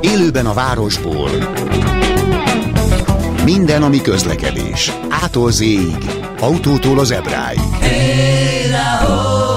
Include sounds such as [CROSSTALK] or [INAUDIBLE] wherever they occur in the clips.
Élőben a városból. Minden, ami közlekedés. Ától z autótól az ebráig. Hey,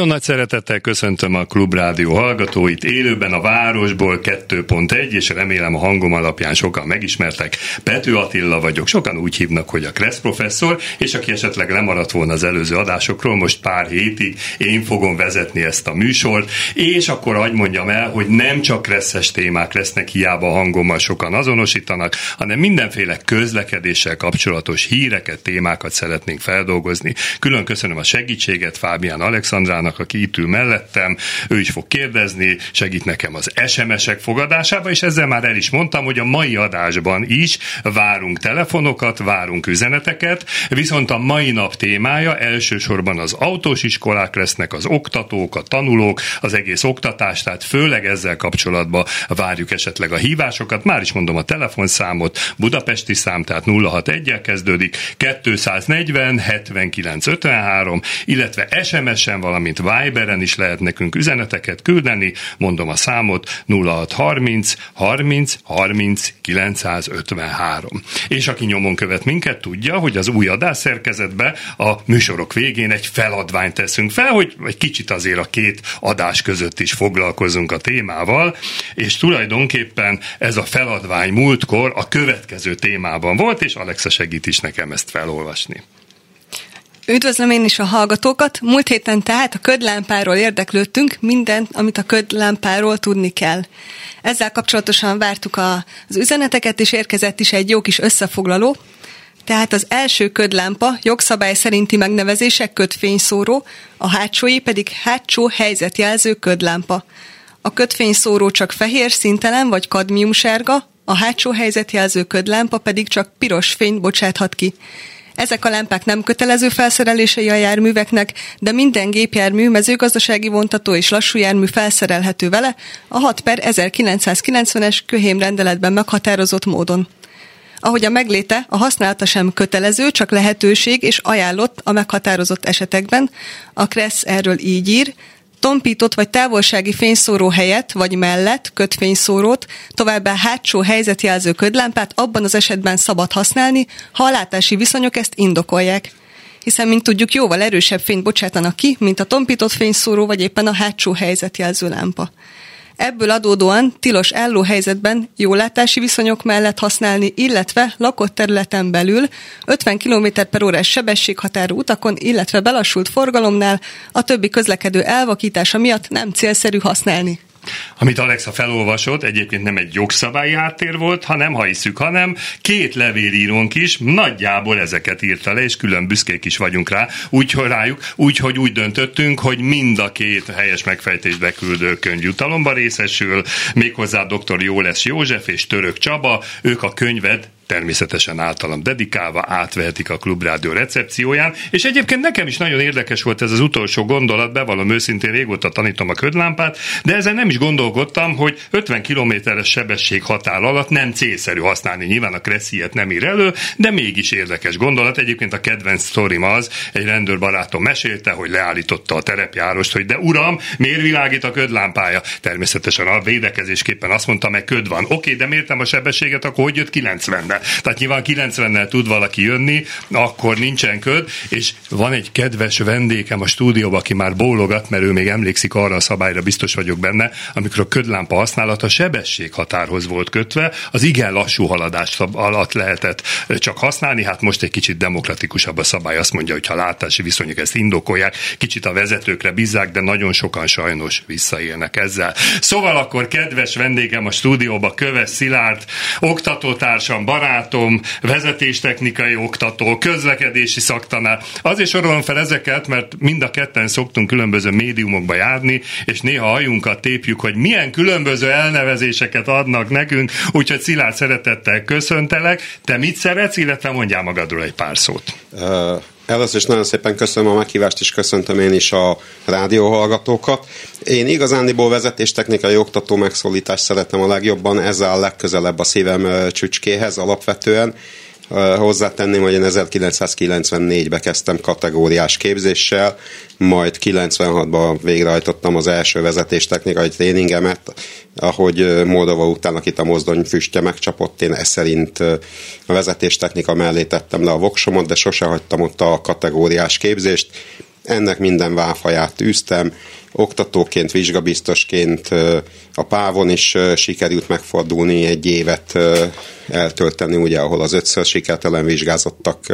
Nagyon nagy szeretettel köszöntöm a Klubrádió hallgatóit élőben a városból 2.1, és remélem a hangom alapján sokan megismertek. Pető Attila vagyok, sokan úgy hívnak, hogy a Kressz professzor, és aki esetleg lemaradt volna az előző adásokról, most pár hétig én fogom vezetni ezt a műsort, és akkor hagy mondjam el, hogy nem csak kresszes témák lesznek, hiába a hangommal sokan azonosítanak, hanem mindenféle közlekedéssel kapcsolatos híreket, témákat szeretnénk feldolgozni. Külön köszönöm a segítséget Fábián Alexandrán, Zsuzsának, aki itt ül mellettem, ő is fog kérdezni, segít nekem az SMS-ek fogadásába, és ezzel már el is mondtam, hogy a mai adásban is várunk telefonokat, várunk üzeneteket, viszont a mai nap témája elsősorban az autós iskolák lesznek, az oktatók, a tanulók, az egész oktatás, tehát főleg ezzel kapcsolatban várjuk esetleg a hívásokat. Már is mondom a telefonszámot, budapesti szám, tehát 061-el kezdődik, 240 79 53, illetve SMS-en, valami valamint Viberen is lehet nekünk üzeneteket küldeni, mondom a számot 0630 30 30 953. És aki nyomon követ minket, tudja, hogy az új adásszerkezetbe a műsorok végén egy feladványt teszünk fel, hogy egy kicsit azért a két adás között is foglalkozunk a témával, és tulajdonképpen ez a feladvány múltkor a következő témában volt, és Alexa segít is nekem ezt felolvasni. Üdvözlöm én is a hallgatókat. Múlt héten tehát a ködlámpáról érdeklődtünk, mindent, amit a ködlámpáról tudni kell. Ezzel kapcsolatosan vártuk a, az üzeneteket, és érkezett is egy jó kis összefoglaló. Tehát az első ködlámpa jogszabály szerinti megnevezése ködfényszóró, a hátsói pedig hátsó helyzetjelző ködlámpa. A ködfényszóró csak fehér, szintelen vagy kadmiumsárga, a hátsó helyzetjelző ködlámpa pedig csak piros fényt bocsáthat ki. Ezek a lámpák nem kötelező felszerelései a járműveknek, de minden gépjármű, mezőgazdasági vontató és lassú jármű felszerelhető vele a 6 per 1990-es köhém rendeletben meghatározott módon. Ahogy a megléte, a használata sem kötelező, csak lehetőség és ajánlott a meghatározott esetekben. A Kressz erről így ír, tompított vagy távolsági fényszóró helyett vagy mellett kötfényszórót, továbbá hátsó helyzetjelző ködlámpát abban az esetben szabad használni, ha a látási viszonyok ezt indokolják. Hiszen, mint tudjuk, jóval erősebb fényt bocsátanak ki, mint a tompított fényszóró vagy éppen a hátsó helyzetjelző lámpa. Ebből adódóan tilos helyzetben jó látási viszonyok mellett használni, illetve lakott területen belül 50 km per órás sebességhatárú utakon, illetve belassult forgalomnál a többi közlekedő elvakítása miatt nem célszerű használni. Amit Alexa felolvasott, egyébként nem egy jogszabályi áttér volt, hanem, ha hiszük, hanem két levélírónk is nagyjából ezeket írta le, és külön büszkék is vagyunk rá, úgyhogy rájuk, úgyhogy úgy döntöttünk, hogy mind a két helyes megfejtés beküldő könyv jutalomba részesül, méghozzá dr. Jólesz József és Török Csaba, ők a könyvet természetesen általam dedikálva átvehetik a Klubrádió recepcióján, és egyébként nekem is nagyon érdekes volt ez az utolsó gondolat, bevallom őszintén régóta tanítom a ködlámpát, de ezen nem is gondolkodtam, hogy 50 kilométeres sebesség határ alatt nem célszerű használni. Nyilván a Kressziet nem ír elő, de mégis érdekes gondolat. Egyébként a kedvenc sztorim az, egy rendőrbarátom mesélte, hogy leállította a terepjárost, hogy de uram, miért világít a ködlámpája? Természetesen a védekezésképpen azt mondta, meg köd van. Oké, de mértem a sebességet, akkor hogy jött 90 tehát nyilván 90-nel tud valaki jönni, akkor nincsen köd, és van egy kedves vendégem a stúdióban, aki már bólogat, mert ő még emlékszik arra a szabályra, biztos vagyok benne, amikor a ködlámpa használata sebességhatárhoz volt kötve, az igen lassú haladás alatt lehetett csak használni, hát most egy kicsit demokratikusabb a szabály, azt mondja, hogy ha látási viszonyok ezt indokolják, kicsit a vezetőkre bízzák, de nagyon sokan sajnos visszaélnek ezzel. Szóval akkor kedves vendégem a stúdióba Köves Szilárd, oktatótársam, barát, barátom, vezetéstechnikai oktató, közlekedési szaktanár. Azért sorolom fel ezeket, mert mind a ketten szoktunk különböző médiumokba járni, és néha hajunkat tépjük, hogy milyen különböző elnevezéseket adnak nekünk, úgyhogy Szilárd szeretettel köszöntelek. Te mit szeretsz, illetve mondjál magadról egy pár szót. Először is nagyon szépen köszönöm a meghívást, és köszöntöm én is a rádióhallgatókat. Én igazándiból vezetéstechnikai oktató megszólítást szeretem a legjobban, ezzel a legközelebb a szívem csücskéhez alapvetően. Hozzátenném, hogy én 1994-ben kezdtem kategóriás képzéssel, majd 96-ban végrehajtottam az első vezetéstechnikai tréningemet, ahogy Moldova után, akit a mozdony füstje megcsapott, én ez szerint a vezetéstechnika mellé tettem le a voksomot, de sose hagytam ott a kategóriás képzést. Ennek minden váfaját űztem, oktatóként, vizsgabiztosként a Pávon is sikerült megfordulni egy évet eltölteni, ugye, ahol az ötször sikertelen vizsgázottak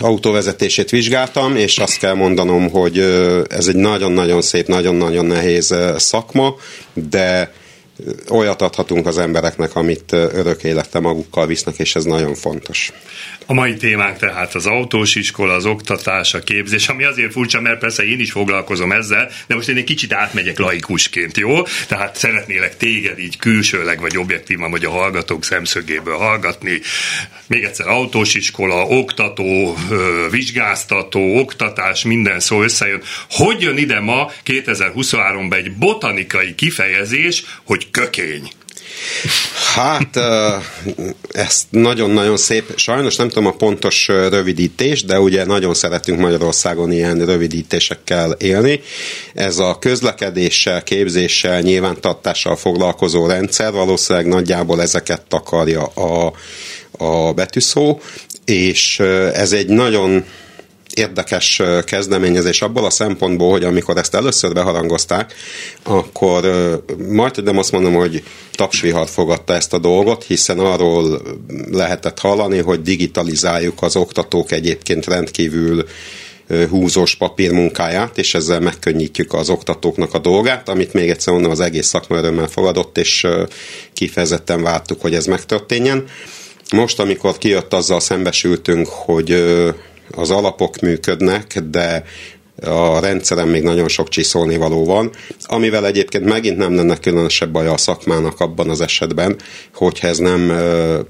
autóvezetését vizsgáltam, és azt kell mondanom, hogy ez egy nagyon-nagyon szép, nagyon-nagyon nehéz szakma, de olyat adhatunk az embereknek, amit örök élete magukkal visznek, és ez nagyon fontos. A mai témánk tehát az autós iskola, az oktatás, a képzés, ami azért furcsa, mert persze én is foglalkozom ezzel, de most én egy kicsit átmegyek laikusként, jó? Tehát szeretnélek téged így külsőleg vagy objektívan, vagy a hallgatók szemszögéből hallgatni. Még egyszer autós iskola, oktató, vizsgáztató, oktatás, minden szó összejön. Hogy jön ide ma 2023-ban egy botanikai kifejezés, hogy kökény? Hát, ez nagyon-nagyon szép. Sajnos nem tudom a pontos rövidítés, de ugye nagyon szeretünk Magyarországon ilyen rövidítésekkel élni. Ez a közlekedéssel, képzéssel, nyilvántartással foglalkozó rendszer valószínűleg nagyjából ezeket takarja a, a betűszó, és ez egy nagyon érdekes kezdeményezés abból a szempontból, hogy amikor ezt először beharangozták, akkor majd nem azt mondom, hogy tapsvihar fogadta ezt a dolgot, hiszen arról lehetett hallani, hogy digitalizáljuk az oktatók egyébként rendkívül húzós papírmunkáját, és ezzel megkönnyítjük az oktatóknak a dolgát, amit még egyszer mondom, az egész szakma örömmel fogadott, és kifejezetten vártuk, hogy ez megtörténjen. Most, amikor kijött, azzal szembesültünk, hogy az alapok működnek, de a rendszeren még nagyon sok csiszolni való van, amivel egyébként megint nem lenne különösebb baj a szakmának abban az esetben, hogyha ez nem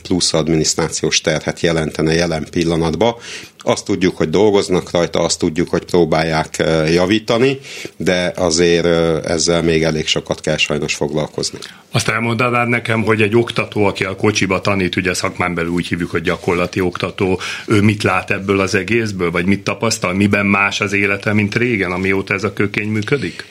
plusz adminisztrációs terhet jelentene jelen pillanatban, azt tudjuk, hogy dolgoznak rajta, azt tudjuk, hogy próbálják javítani, de azért ezzel még elég sokat kell sajnos foglalkozni. Azt elmondanád nekem, hogy egy oktató, aki a kocsiba tanít, ugye szakmán belül úgy hívjuk, hogy gyakorlati oktató, ő mit lát ebből az egészből, vagy mit tapasztal, miben más az élete, mint régen, amióta ez a kökény működik?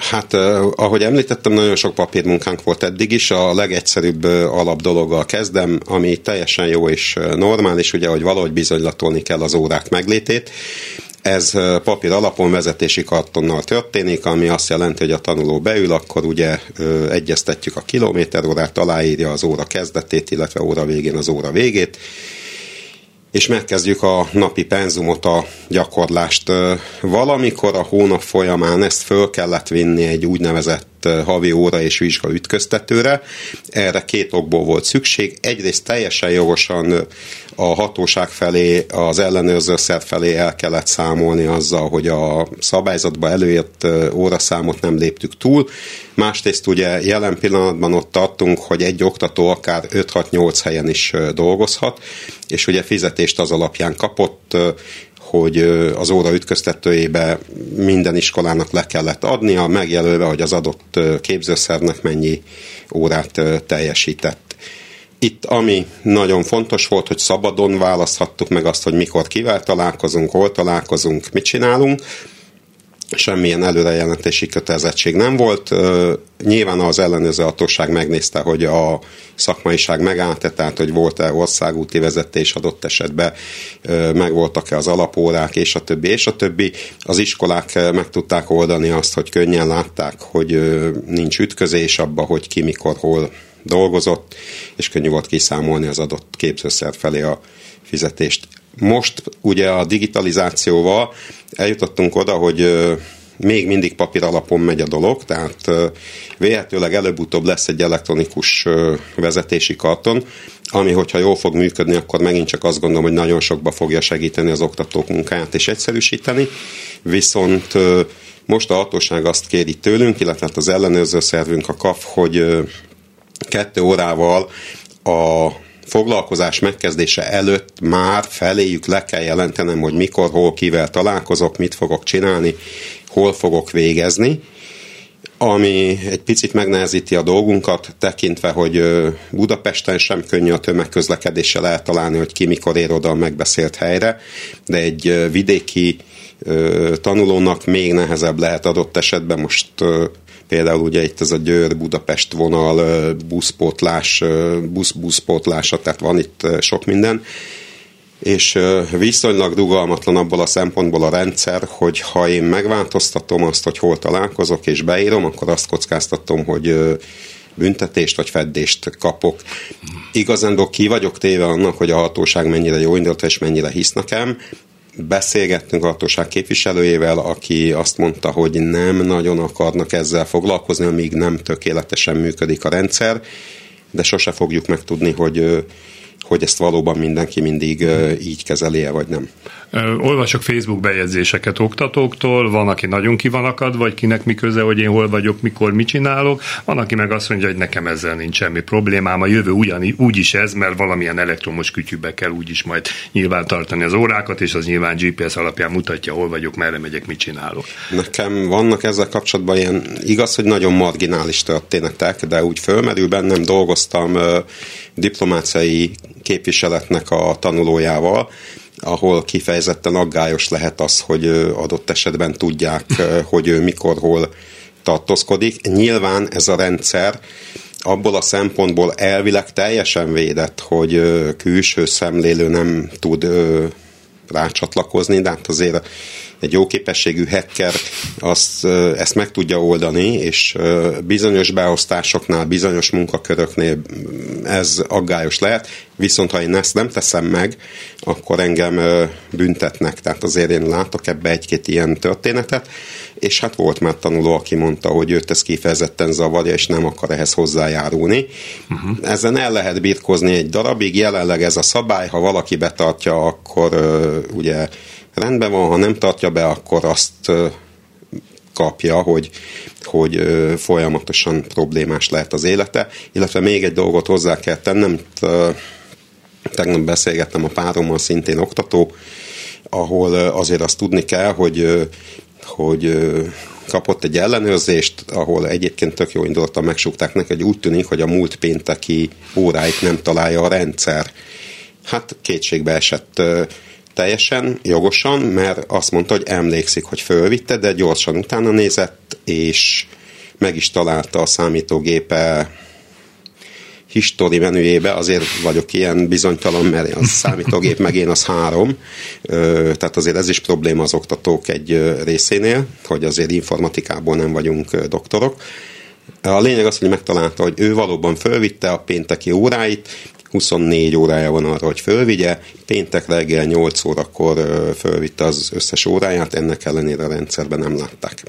Hát, ahogy említettem, nagyon sok papírmunkánk volt eddig is. A legegyszerűbb alap dologgal kezdem, ami teljesen jó és normális, ugye, hogy valahogy bizonylatolni kell az órák meglétét. Ez papír alapon vezetési kartonnal történik, ami azt jelenti, hogy a tanuló beül, akkor ugye egyeztetjük a kilométerórát, aláírja az óra kezdetét, illetve óra végén az óra végét, és megkezdjük a napi penzumot, a gyakorlást. Valamikor a hónap folyamán ezt föl kellett vinni egy úgynevezett havi óra és vizsga ütköztetőre. Erre két okból volt szükség. Egyrészt teljesen jogosan a hatóság felé, az ellenőrző szer felé el kellett számolni azzal, hogy a szabályzatba előírt óraszámot nem léptük túl. Másrészt ugye jelen pillanatban ott tartunk, hogy egy oktató akár 5-6-8 helyen is dolgozhat, és ugye fizetést az alapján kapott, hogy az óra ütköztetőjébe minden iskolának le kellett adnia, megjelölve, hogy az adott képzőszervnek mennyi órát teljesített. Itt ami nagyon fontos volt, hogy szabadon választhattuk meg azt, hogy mikor kivel találkozunk, hol találkozunk, mit csinálunk, semmilyen előrejelentési kötelezettség nem volt. Nyilván az ellenőrző hatóság megnézte, hogy a szakmaiság megállt tehát hogy volt-e országúti vezetés adott esetben, megvoltak-e az alapórák, és a többi, és a többi. Az iskolák meg tudták oldani azt, hogy könnyen látták, hogy nincs ütközés abba, hogy ki mikor hol dolgozott, és könnyű volt kiszámolni az adott képzőszer felé a fizetést. Most ugye a digitalizációval eljutottunk oda, hogy még mindig papír alapon megy a dolog, tehát véletőleg előbb-utóbb lesz egy elektronikus vezetési karton, ami, hogyha jól fog működni, akkor megint csak azt gondolom, hogy nagyon sokba fogja segíteni az oktatók munkáját és egyszerűsíteni, viszont most a hatóság azt kéri tőlünk, illetve hát az ellenőrző szervünk a KAF, hogy kettő órával a foglalkozás megkezdése előtt már feléjük le kell jelentenem, hogy mikor, hol, kivel találkozok, mit fogok csinálni, hol fogok végezni. ami egy picit megnehezíti a dolgunkat, tekintve, hogy Budapesten sem könnyű a tömegközlekedéssel eltalálni, hogy ki mikor ér oda a megbeszélt helyre, de egy vidéki tanulónak még nehezebb lehet adott esetben most például ugye itt ez a Győr-Budapest vonal buszpótlás, busz-buszpótlása, tehát van itt sok minden, és viszonylag rugalmatlan abból a szempontból a rendszer, hogy ha én megváltoztatom azt, hogy hol találkozok és beírom, akkor azt kockáztatom, hogy büntetést vagy feddést kapok. Igazán ki vagyok téve annak, hogy a hatóság mennyire jó indult és mennyire hisz nekem. Beszélgettünk a hatóság képviselőjével, aki azt mondta, hogy nem nagyon akarnak ezzel foglalkozni, amíg nem tökéletesen működik a rendszer, de sose fogjuk megtudni, hogy hogy ezt valóban mindenki mindig így kezeli vagy nem. Olvasok Facebook bejegyzéseket oktatóktól, van, aki nagyon ki van akad, vagy kinek mi köze, hogy én hol vagyok, mikor mit csinálok, van, aki meg azt mondja, hogy nekem ezzel nincs semmi problémám, a jövő ugyan, úgy is ez, mert valamilyen elektromos kütyűbe kell úgy is majd nyilván tartani az órákat, és az nyilván GPS alapján mutatja, hol vagyok, merre megyek, mit csinálok. Nekem vannak ezzel kapcsolatban ilyen, igaz, hogy nagyon marginális történetek, de úgy fölmerül bennem, dolgoztam diplomáciai képviseletnek a tanulójával, ahol kifejezetten aggályos lehet az, hogy adott esetben tudják, hogy ő mikor, hol tartózkodik. Nyilván ez a rendszer abból a szempontból elvileg teljesen védett, hogy külső szemlélő nem tud rácsatlakozni, de hát azért egy jó képességű hacker azt, ezt meg tudja oldani, és bizonyos beosztásoknál, bizonyos munkaköröknél ez aggályos lehet, viszont ha én ezt nem teszem meg, akkor engem büntetnek. Tehát azért én látok ebbe egy-két ilyen történetet, és hát volt már tanuló, aki mondta, hogy őt ez kifejezetten zavarja, és nem akar ehhez hozzájárulni. Uh-huh. Ezen el lehet birkozni egy darabig, jelenleg ez a szabály, ha valaki betartja, akkor ugye rendben van, ha nem tartja be, akkor azt kapja, hogy, hogy folyamatosan problémás lehet az élete. Illetve még egy dolgot hozzá kell tennem, tegnap beszélgettem a párommal, szintén oktató, ahol azért azt tudni kell, hogy, hogy kapott egy ellenőrzést, ahol egyébként tök jó indulottan megsúgták neki, hogy úgy tűnik, hogy a múlt pénteki óráit nem találja a rendszer. Hát kétségbe esett teljesen jogosan, mert azt mondta, hogy emlékszik, hogy fölvitte, de gyorsan utána nézett, és meg is találta a számítógépe history menüjébe, azért vagyok ilyen bizonytalan, mert a számítógép meg én az három, tehát azért ez is probléma az oktatók egy részénél, hogy azért informatikából nem vagyunk doktorok. A lényeg az, hogy megtalálta, hogy ő valóban fölvitte a pénteki óráit, 24 órája van arra, hogy fölvigye, péntek reggel 8 órakor fölvitte az összes óráját, ennek ellenére a rendszerben nem látták.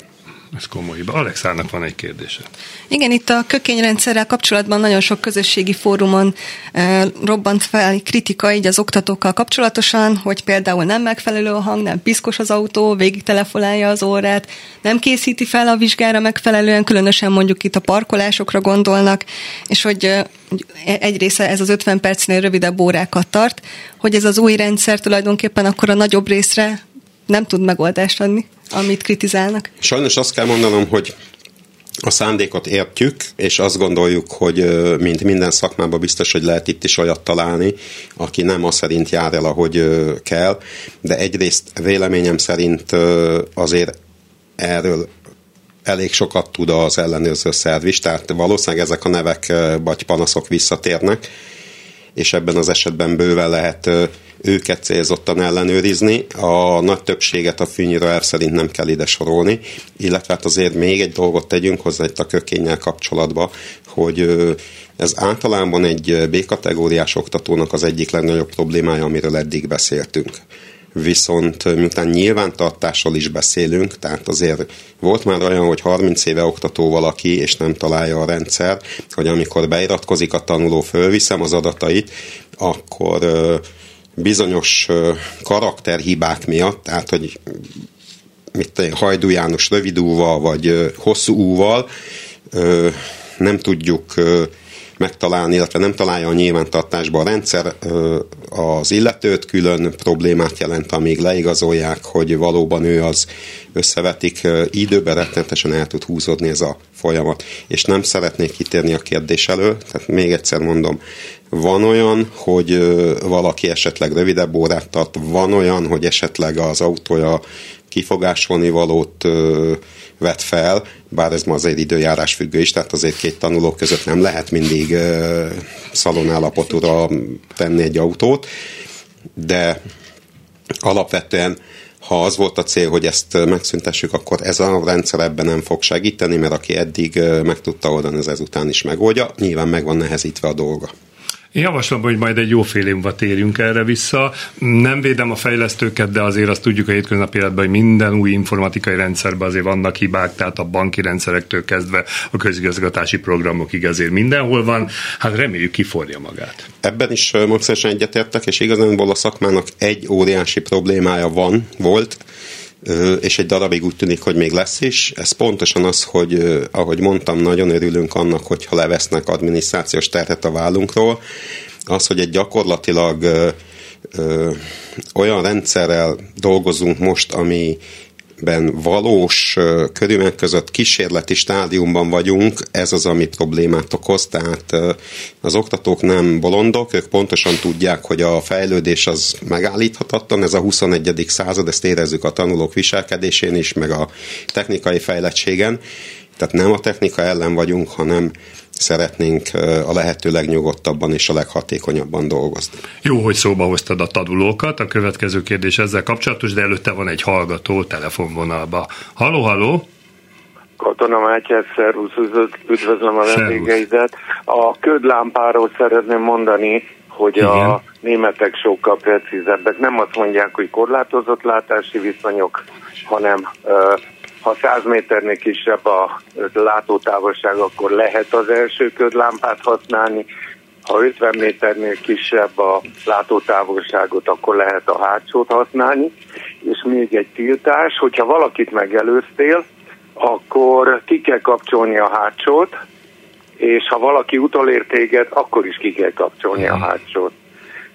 Ez komoly. Alexának van egy kérdése. Igen, itt a kökényrendszerrel kapcsolatban nagyon sok közösségi fórumon e, robbant fel kritika így az oktatókkal kapcsolatosan, hogy például nem megfelelő a hang, nem piszkos az autó, végig telefonálja az órát, nem készíti fel a vizsgára megfelelően, különösen mondjuk itt a parkolásokra gondolnak, és hogy e, egy része ez az 50 percnél rövidebb órákat tart, hogy ez az új rendszer tulajdonképpen akkor a nagyobb részre nem tud megoldást adni amit kritizálnak? Sajnos azt kell mondanom, hogy a szándékot értjük, és azt gondoljuk, hogy mint minden szakmában biztos, hogy lehet itt is olyat találni, aki nem az szerint jár el, ahogy kell, de egyrészt véleményem szerint azért erről elég sokat tud az ellenőrző szerv is, tehát valószínűleg ezek a nevek vagy panaszok visszatérnek, és ebben az esetben bőven lehet őket célzottan ellenőrizni. A nagy többséget a fűnyira szerint nem kell ide sorolni, illetve hát azért még egy dolgot tegyünk hozzá itt a kökénnyel kapcsolatban, hogy ez általában egy B-kategóriás oktatónak az egyik legnagyobb problémája, amiről eddig beszéltünk viszont miután nyilvántartásról is beszélünk, tehát azért volt már olyan, hogy 30 éve oktató valaki, és nem találja a rendszer, hogy amikor beiratkozik a tanuló, fölviszem az adatait, akkor bizonyos karakterhibák miatt, tehát hogy mit Hajdú János rövid úval, vagy hosszú úval nem tudjuk megtalálni, illetve nem találja a nyilvántartásba a rendszer az illetőt, külön problémát jelent, amíg leigazolják, hogy valóban ő az összevetik, időben rettenetesen el tud húzódni ez a folyamat. És nem szeretnék kitérni a kérdés elől, tehát még egyszer mondom, van olyan, hogy valaki esetleg rövidebb órát tart, van olyan, hogy esetleg az autója kifogásolni valót vet fel, bár ez ma azért időjárás függő is, tehát azért két tanuló között nem lehet mindig szalonállapotúra tenni egy autót, de alapvetően ha az volt a cél, hogy ezt megszüntessük, akkor ez a rendszer ebben nem fog segíteni, mert aki eddig meg tudta oldani, ez ezután is megoldja. Nyilván meg van nehezítve a dolga. Én javaslom, hogy majd egy jó fél évben térjünk erre vissza. Nem védem a fejlesztőket, de azért azt tudjuk a hétköznapi életben, hogy minden új informatikai rendszerben azért vannak hibák, tehát a banki rendszerektől kezdve a közigazgatási programokig azért mindenhol van. Hát reméljük kiforja magát. Ebben is maximálisan egyetértek, és igazából a szakmának egy óriási problémája van, volt, és egy darabig úgy tűnik, hogy még lesz is. Ez pontosan az, hogy ahogy mondtam, nagyon örülünk annak, hogyha levesznek adminisztrációs terhet a vállunkról. Az, hogy egy gyakorlatilag olyan rendszerrel dolgozunk most, ami ben valós körülmények között kísérleti stádiumban vagyunk, ez az, ami problémát okoz, tehát az oktatók nem bolondok, ők pontosan tudják, hogy a fejlődés az megállíthatatlan, ez a 21. század, ezt érezzük a tanulók viselkedésén is, meg a technikai fejlettségen, tehát nem a technika ellen vagyunk, hanem szeretnénk a lehető legnyugodtabban és a leghatékonyabban dolgozni. Jó, hogy szóba hoztad a tanulókat. A következő kérdés ezzel kapcsolatos, de előtte van egy hallgató telefonvonalba. Haló, haló! Katona Mátyás, szervusz, üdvözlöm a vendégeidet. A ködlámpáról szeretném mondani, hogy Igen. a németek sokkal precízebbek. Nem azt mondják, hogy korlátozott látási viszonyok, hanem ha 100 méternél kisebb a látótávolság, akkor lehet az első ködlámpát használni, ha 50 méternél kisebb a látótávolságot, akkor lehet a hátsót használni. És még egy tiltás, hogyha valakit megelőztél, akkor ki kell kapcsolni a hátsót, és ha valaki utolér téged, akkor is ki kell kapcsolni a hátsót.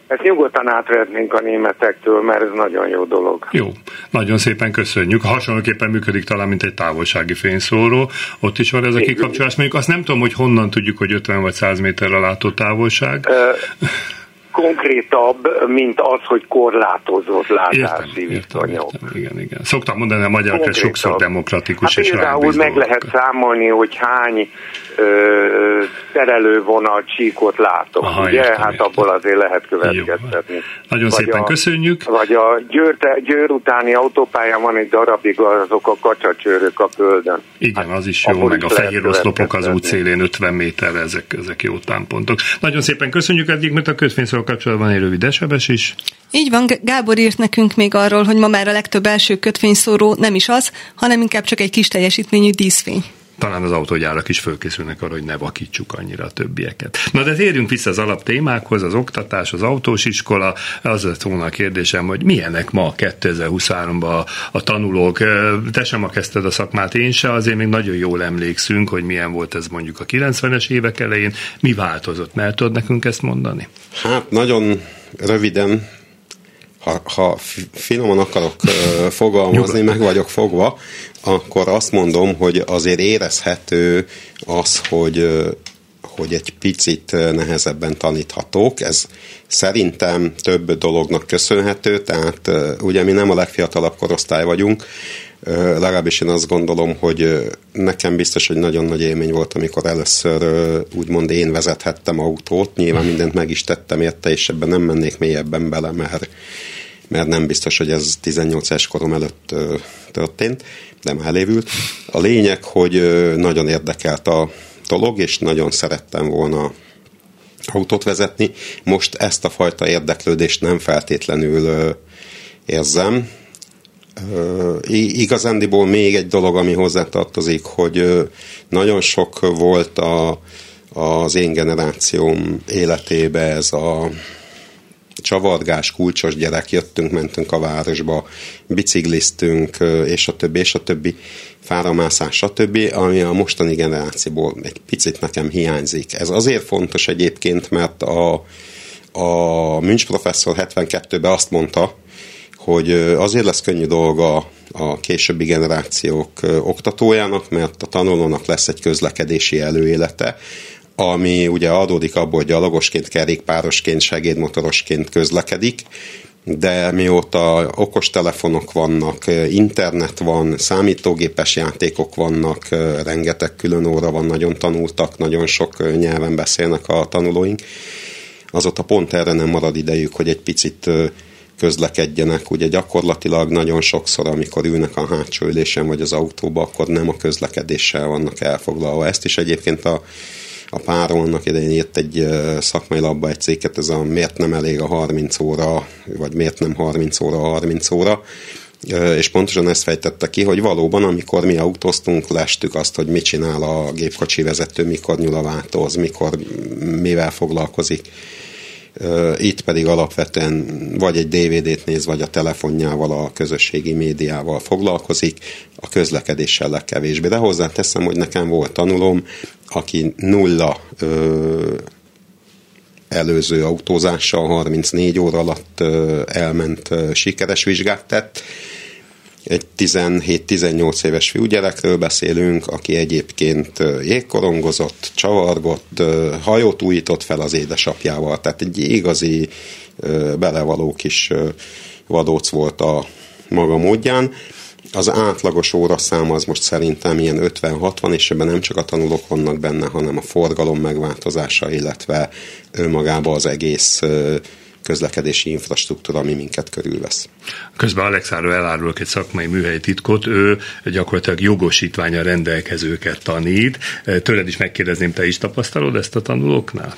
Ezt nyugodtan átvehetnénk a németektől, mert ez nagyon jó dolog. Jó, nagyon szépen köszönjük. Hasonlóképpen működik talán, mint egy távolsági fényszóró. Ott is van ez a kikapcsolás. Mondjuk azt nem tudom, hogy honnan tudjuk, hogy 50 vagy 100 méterre látó távolság. Konkrétabb, mint az, hogy korlátozott látási viszonyok. Igen, igen. Szoktam mondani, a magyar sokszor demokratikus hát és Például meg lehet számolni, hogy hány terelővonal csíkot látok, Aha, ugye? Értem, hát értem. abból azért lehet következtetni. Nagyon vagy szépen a, köszönjük. Vagy a Győr, Győr utáni autópályán van egy darabig azok a kacsacsőrök a földön. Igen, hát, az is jó, meg a fehér oszlopok az útszélén 50 méter, ezek, ezek jó támpontok. Nagyon szépen köszönjük eddig, mert a kötvényszor kapcsolatban egy rövid esebes is. Így van, Gábor írt nekünk még arról, hogy ma már a legtöbb első kötvényszóró nem is az, hanem inkább csak egy kis teljesítményű díszfény talán az autógyárak is fölkészülnek arra, hogy ne vakítsuk annyira a többieket. Na de térjünk vissza az alaptémákhoz, az oktatás, az autós iskola. Az lett volna a kérdésem, hogy milyenek ma 2023-ban a, a tanulók. Te sem ma kezdted a szakmát, én se, azért még nagyon jól emlékszünk, hogy milyen volt ez mondjuk a 90-es évek elején. Mi változott? Mert tudod nekünk ezt mondani? Hát nagyon röviden ha, ha finoman akarok [LAUGHS] fogalmazni, meg vagyok fogva, akkor azt mondom, hogy azért érezhető az, hogy hogy egy picit nehezebben taníthatók. Ez szerintem több dolognak köszönhető, tehát ugye mi nem a legfiatalabb korosztály vagyunk, legalábbis én azt gondolom, hogy nekem biztos, hogy nagyon nagy élmény volt, amikor először úgymond én vezethettem autót, nyilván mindent meg is tettem érte, és ebben nem mennék mélyebben bele, mert mert nem biztos, hogy ez 18 es korom előtt történt, de már elévült. A lényeg, hogy nagyon érdekelt a dolog, és nagyon szerettem volna autót vezetni. Most ezt a fajta érdeklődést nem feltétlenül érzem. Igazándiból még egy dolog, ami hozzátartozik, hogy nagyon sok volt a, az én generációm életébe ez a csavargás, kulcsos gyerek, jöttünk, mentünk a városba, bicikliztünk, és a többi, és a többi, fáramászás, stb., ami a mostani generációból egy picit nekem hiányzik. Ez azért fontos egyébként, mert a, a Münch professzor 72-ben azt mondta, hogy azért lesz könnyű dolga a későbbi generációk oktatójának, mert a tanulónak lesz egy közlekedési előélete, ami ugye adódik abból, hogy gyalogosként, kerékpárosként, segédmotorosként közlekedik, de mióta okostelefonok vannak, internet van, számítógépes játékok vannak, rengeteg külön óra van, nagyon tanultak, nagyon sok nyelven beszélnek a tanulóink, azóta pont erre nem marad idejük, hogy egy picit közlekedjenek. Ugye gyakorlatilag nagyon sokszor, amikor ülnek a hátsó ülésen vagy az autóba, akkor nem a közlekedéssel vannak elfoglalva. Ezt is egyébként a a párom annak idején írt egy szakmai labba egy cikket, ez a miért nem elég a 30 óra, vagy miért nem 30 óra a 30 óra, és pontosan ezt fejtette ki, hogy valóban, amikor mi autóztunk, lestük azt, hogy mit csinál a gépkocsi vezető, mikor nyúl a váltóz, mikor mivel foglalkozik itt pedig alapvetően vagy egy DVD-t néz, vagy a telefonjával, a közösségi médiával foglalkozik, a közlekedéssel legkevésbé. De hozzáteszem, hogy nekem volt tanulom, aki nulla ö, előző autózással 34 óra alatt ö, elment ö, sikeres vizsgát tett, egy 17-18 éves fiúgyerekről beszélünk, aki egyébként jégkorongozott, csavargott, hajót újított fel az édesapjával, tehát egy igazi belevaló kis vadóc volt a maga módján. Az átlagos óraszám az most szerintem ilyen 50-60, és ebben nem csak a tanulók vannak benne, hanem a forgalom megváltozása, illetve önmagában az egész közlekedési infrastruktúra, ami minket körülvesz. Közben Alexáról elárulok egy szakmai műhelyi titkot, ő gyakorlatilag jogosítványa rendelkezőket tanít. Tőled is megkérdezném, te is tapasztalod ezt a tanulóknál?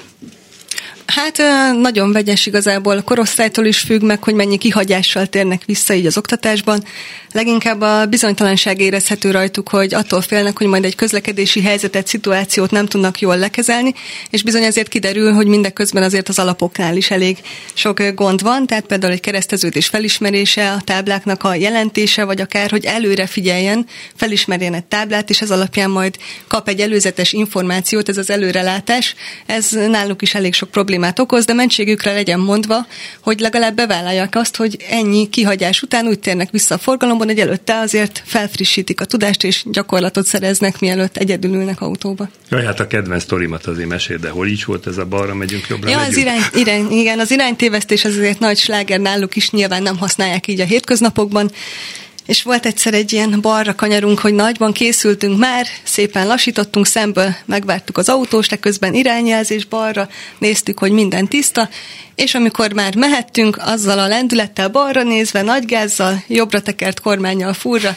Hát nagyon vegyes igazából, a korosztálytól is függ meg, hogy mennyi kihagyással térnek vissza így az oktatásban. Leginkább a bizonytalanság érezhető rajtuk, hogy attól félnek, hogy majd egy közlekedési helyzetet, szituációt nem tudnak jól lekezelni, és bizony azért kiderül, hogy mindeközben azért az alapoknál is elég sok gond van, tehát például egy kereszteződés felismerése, a tábláknak a jelentése, vagy akár, hogy előre figyeljen, felismerjen egy táblát, és ez alapján majd kap egy előzetes információt, ez az előrelátás, ez náluk is elég sok probléma problémát okoz, de mentségükre legyen mondva, hogy legalább bevállalják azt, hogy ennyi kihagyás után úgy térnek vissza a forgalomban, hogy előtte azért felfrissítik a tudást, és gyakorlatot szereznek, mielőtt egyedül ülnek autóba. Jaj, hát a kedvenc sztorimat azért mesél, de hol is volt ez a balra megyünk, jobbra ja, megyünk? Az irány, irány, igen, az iránytévesztés az azért nagy sláger náluk is, nyilván nem használják így a hétköznapokban, és volt egyszer egy ilyen balra kanyarunk, hogy nagyban készültünk már, szépen lassítottunk szemből, megvártuk az autós, de közben irányjelzés balra, néztük, hogy minden tiszta, és amikor már mehettünk, azzal a lendülettel balra nézve, nagy gázzal, jobbra tekert kormányjal furra,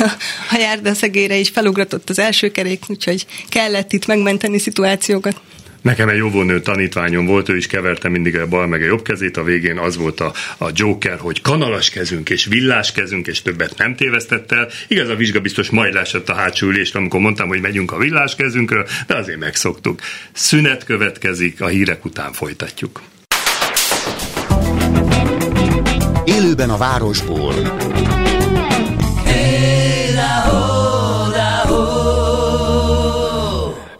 [LAUGHS] a járdaszegére is felugratott az első kerék, úgyhogy kellett itt megmenteni szituációkat. Nekem egy óvónő tanítványom volt, ő is keverte mindig a bal meg a jobb kezét, a végén az volt a, a Joker, hogy kanalas kezünk és villás kezünk, és többet nem tévesztett el. Igaz, a vizsga biztos majd lásott a hátsó ülést, amikor mondtam, hogy megyünk a villás kezünkről, de azért megszoktuk. Szünet következik, a hírek után folytatjuk. Élőben a városból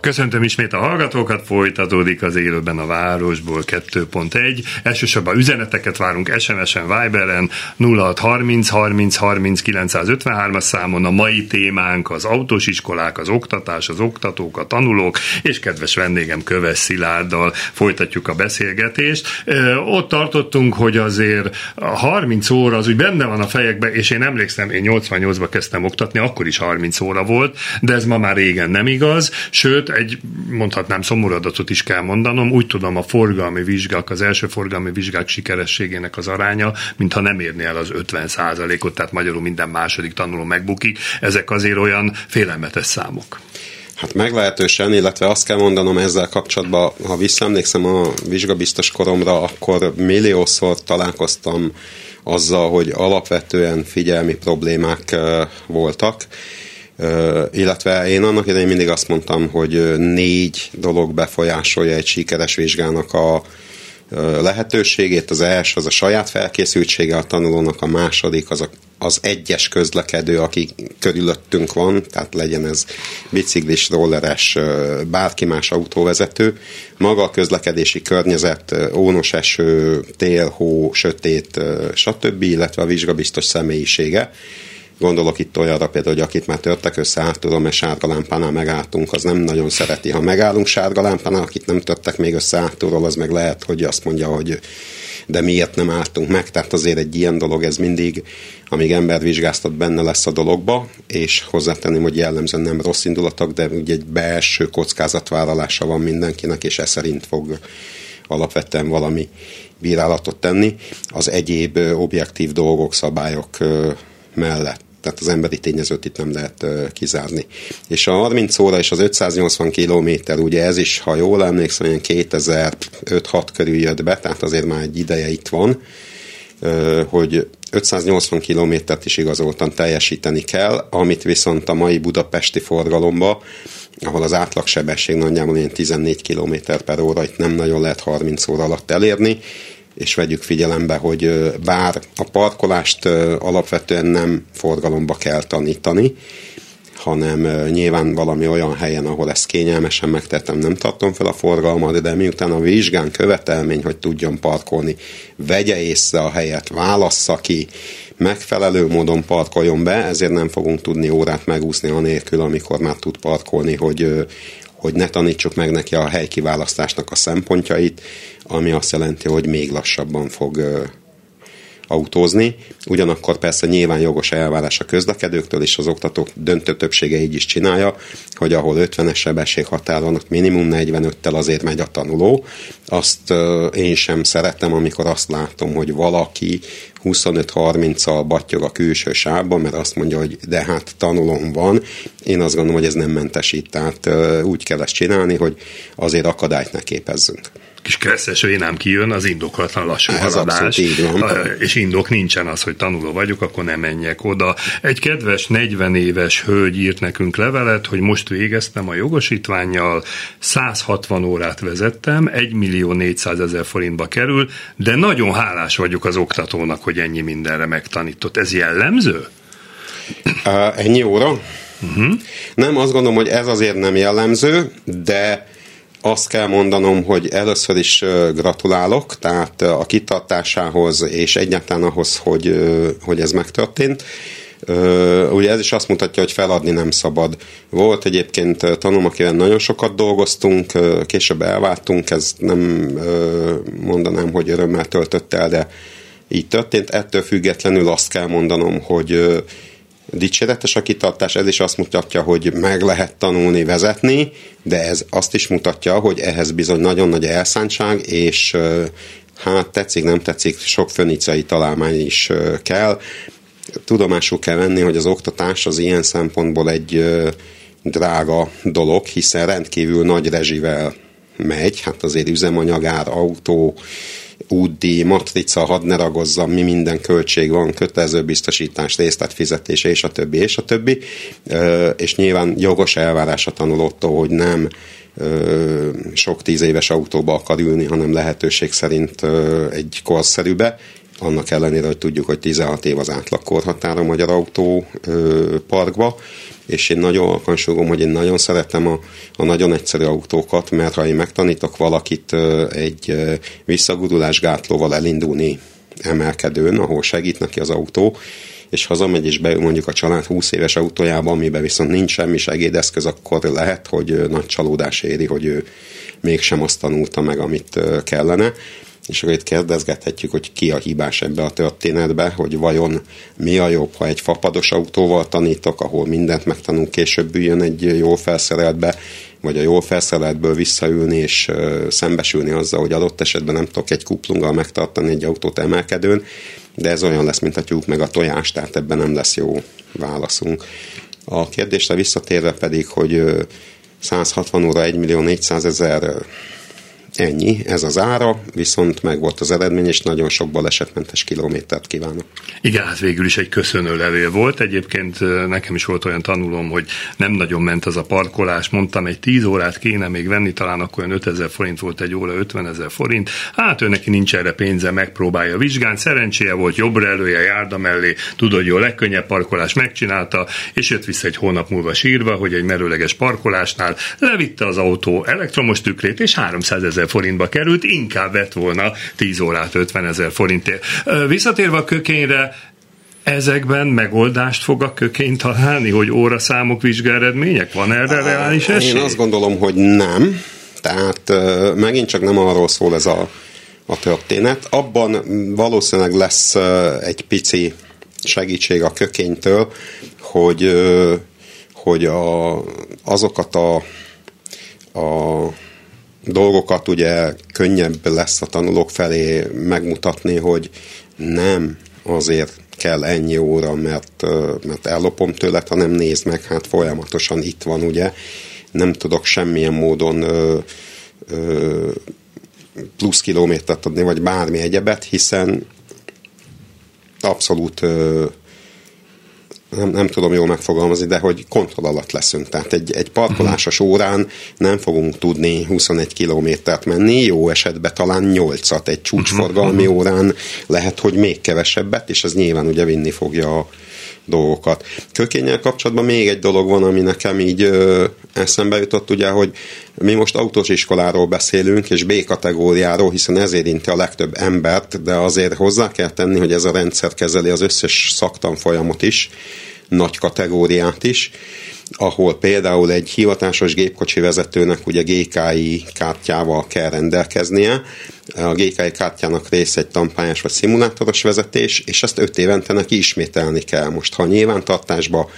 Köszöntöm ismét a hallgatókat, folytatódik az élőben a városból 2.1. Elsősorban üzeneteket várunk SMS-en, Viberen 0630 30 30 953-as számon. A mai témánk az autós iskolák, az oktatás, az oktatók, a tanulók, és kedves vendégem Köves Szilárddal folytatjuk a beszélgetést. Ott tartottunk, hogy azért a 30 óra az úgy benne van a fejekben, és én emlékszem, én 88-ban kezdtem oktatni, akkor is 30 óra volt, de ez ma már régen nem igaz, sőt, egy, mondhatnám, szomorú adatot is kell mondanom, úgy tudom a forgalmi vizsgák, az első forgalmi vizsgák sikerességének az aránya, mintha nem érné el az 50% ot tehát magyarul minden második tanuló megbukik. Ezek azért olyan félelmetes számok. Hát meglehetősen, illetve azt kell mondanom ezzel kapcsolatban, ha visszaemlékszem a vizsgabiztos koromra, akkor milliószor találkoztam azzal, hogy alapvetően figyelmi problémák voltak, illetve én annak idején mindig azt mondtam, hogy négy dolog befolyásolja egy sikeres vizsgának a lehetőségét. Az első az a saját felkészültsége a tanulónak, a második az a, az egyes közlekedő, aki körülöttünk van, tehát legyen ez biciklis, rolleres, bárki más autóvezető. Maga a közlekedési környezet, ónos eső, tél, hó, sötét, stb., illetve a vizsgabiztos személyisége Gondolok itt olyanra például, hogy akit már törtek össze átudom, mert sárga lámpánál megálltunk, az nem nagyon szereti. Ha megállunk sárga lámpánál, akit nem törtek még össze átulról, az meg lehet, hogy azt mondja, hogy de miért nem álltunk meg, tehát azért egy ilyen dolog ez mindig, amíg ember vizsgáztat benne lesz a dologba, és hozzátenném, hogy jellemzően nem rossz indulatok, de ugye egy belső kockázatvállalása van mindenkinek, és ez szerint fog alapvetően valami bírálatot tenni. Az egyéb objektív dolgok, szabályok mellett tehát az emberi tényezőt itt nem lehet kizárni. És a 30 óra és az 580 kilométer, ugye ez is, ha jól emlékszem, olyan 2005-6 körül jött be, tehát azért már egy ideje itt van, hogy 580 kilométert is igazoltan teljesíteni kell, amit viszont a mai budapesti forgalomba ahol az átlagsebesség nagyjából ilyen 14 km per óra, itt nem nagyon lehet 30 óra alatt elérni, és vegyük figyelembe, hogy bár a parkolást alapvetően nem forgalomba kell tanítani, hanem nyilván valami olyan helyen, ahol ezt kényelmesen megtettem, nem tartom fel a forgalmat, de miután a vizsgán követelmény, hogy tudjon parkolni, vegye észre a helyet, válassza ki, megfelelő módon parkoljon be, ezért nem fogunk tudni órát megúszni anélkül, amikor már tud parkolni, hogy, hogy ne tanítsuk meg neki a helykiválasztásnak a szempontjait, ami azt jelenti, hogy még lassabban fog autózni. Ugyanakkor persze nyilván jogos elvárás a közlekedőktől, és az oktatók döntő többsége így is csinálja, hogy ahol 50-es sebesség határ van, ott minimum 45-tel azért megy a tanuló. Azt én sem szeretem, amikor azt látom, hogy valaki 25-30-al battyog a külső sávban, mert azt mondja, hogy de hát tanulom van. Én azt gondolom, hogy ez nem mentesít. Tehát úgy kell ezt csinálni, hogy azért akadályt ne képezzünk kis kresszes nem kijön, az indoklatlan lassú Ez haladás. És indok nincsen az, hogy tanuló vagyok, akkor nem menjek oda. Egy kedves 40 éves hölgy írt nekünk levelet, hogy most végeztem a jogosítványjal, 160 órát vezettem, 1 millió 400 ezer forintba kerül, de nagyon hálás vagyok az oktatónak, hogy ennyi mindenre megtanított. Ez jellemző? Uh, ennyi óra? Uh-huh. Nem, azt gondolom, hogy ez azért nem jellemző, de azt kell mondanom, hogy először is gratulálok, tehát a kitartásához és egyáltalán ahhoz, hogy, hogy ez megtörtént. Ugye ez is azt mutatja, hogy feladni nem szabad. Volt egyébként tanulom, akivel nagyon sokat dolgoztunk, később elváltunk, ez nem mondanám, hogy örömmel töltött el, de így történt. Ettől függetlenül azt kell mondanom, hogy dicséretes a kitartás, ez is azt mutatja, hogy meg lehet tanulni vezetni, de ez azt is mutatja, hogy ehhez bizony nagyon nagy elszántság, és hát tetszik, nem tetszik, sok fönicei találmány is kell. Tudomásul kell venni, hogy az oktatás az ilyen szempontból egy drága dolog, hiszen rendkívül nagy rezsivel megy, hát azért üzemanyagár, autó, útdíj, matrica, hadd ne ragozzam, mi minden költség van, kötelező biztosítás, részletfizetés, és a többi, és a többi. És nyilván jogos elvárás a tanulótól, hogy nem sok tíz éves autóba akar ülni, hanem lehetőség szerint egy korszerűbe, annak ellenére, hogy tudjuk, hogy 16 év az átlagkorhatár a magyar autóparkba, és én nagyon alkalmasogom, hogy én nagyon szeretem a, a nagyon egyszerű autókat, mert ha én megtanítok valakit egy visszagurulás gátlóval elindulni emelkedőn, ahol segít neki az autó, és hazamegy és beül mondjuk a család 20 éves autójába, amiben viszont nincs semmi segédeszköz, akkor lehet, hogy nagy csalódás éri, hogy ő mégsem azt tanulta meg, amit kellene és akkor itt kérdezgethetjük, hogy ki a hibás ebbe a történetbe, hogy vajon mi a jobb, ha egy fapados autóval tanítok, ahol mindent megtanul, később üljön egy jól felszereltbe, vagy a jól felszereltből visszaülni és szembesülni azzal, hogy adott esetben nem tudok egy kuplunggal megtartani egy autót emelkedőn, de ez olyan lesz, mint a tyúk meg a tojás, tehát ebben nem lesz jó válaszunk. A kérdésre visszatérve pedig, hogy 160 óra 1 millió 400 ezer Ennyi, ez az ára, viszont meg volt az eredmény, és nagyon sok balesetmentes kilométert kívánok. Igen, hát végül is egy köszönő levél volt. Egyébként nekem is volt olyan tanulom, hogy nem nagyon ment az a parkolás. Mondtam, egy 10 órát kéne még venni, talán akkor olyan 5000 forint volt egy óra, 50 ezer forint. Hát ő neki nincs erre pénze, megpróbálja vizsgálni. Szerencséje volt, jobbra elője, járda mellé, tudod, jó, legkönnyebb parkolás megcsinálta, és jött vissza egy hónap múlva sírva, hogy egy merőleges parkolásnál levitte az autó elektromos tükrét, és 300 ezer forintba került, inkább vett volna 10 órát 50 ezer forintért. Visszatérve a kökényre, ezekben megoldást fog a kökény találni, hogy óraszámok, vizsgáredmények? Van erre reális esély? Én azt gondolom, hogy nem. Tehát megint csak nem arról szól ez a, a történet. Abban valószínűleg lesz egy pici segítség a kökénytől, hogy, hogy a, azokat a, a dolgokat ugye könnyebb lesz a tanulók felé megmutatni, hogy nem azért kell ennyi óra, mert, mert ellopom tőled, hanem nézd meg, hát folyamatosan itt van, ugye, nem tudok semmilyen módon ö, ö, plusz kilométert adni, vagy bármi egyebet, hiszen abszolút ö, nem, nem tudom jól megfogalmazni, de hogy kontroll alatt leszünk. Tehát egy, egy parkolásos órán nem fogunk tudni 21 kilométert menni, jó esetben talán 8-at, egy csúcsforgalmi órán. Lehet, hogy még kevesebbet, és ez nyilván ugye vinni fogja a dolgokat. Kökényel kapcsolatban még egy dolog van, ami nekem így ö, eszembe jutott, ugye, hogy mi most autós iskoláról beszélünk, és B kategóriáról, hiszen ez érinti a legtöbb embert, de azért hozzá kell tenni, hogy ez a rendszer kezeli az összes szaktanfolyamot is, nagy kategóriát is, ahol például egy hivatásos gépkocsi vezetőnek ugye GKI kártyával kell rendelkeznie. A GKI kártyának része egy tampályás vagy szimulátoros vezetés, és ezt öt évente neki ismételni kell. Most, ha nyilvántartásba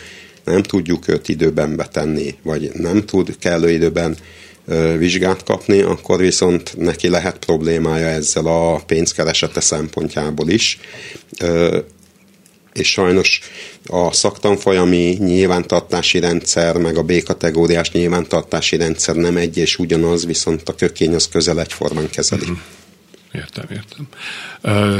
nem tudjuk őt időben betenni, vagy nem tud kellő időben vizsgát kapni, akkor viszont neki lehet problémája ezzel a pénzkeresete szempontjából is és sajnos a szaktanfolyami nyilvántartási rendszer, meg a B-kategóriás nyilvántartási rendszer nem egy és ugyanaz, viszont a kökény az közel egyformán kezeli. Mm-hmm. Értem, értem.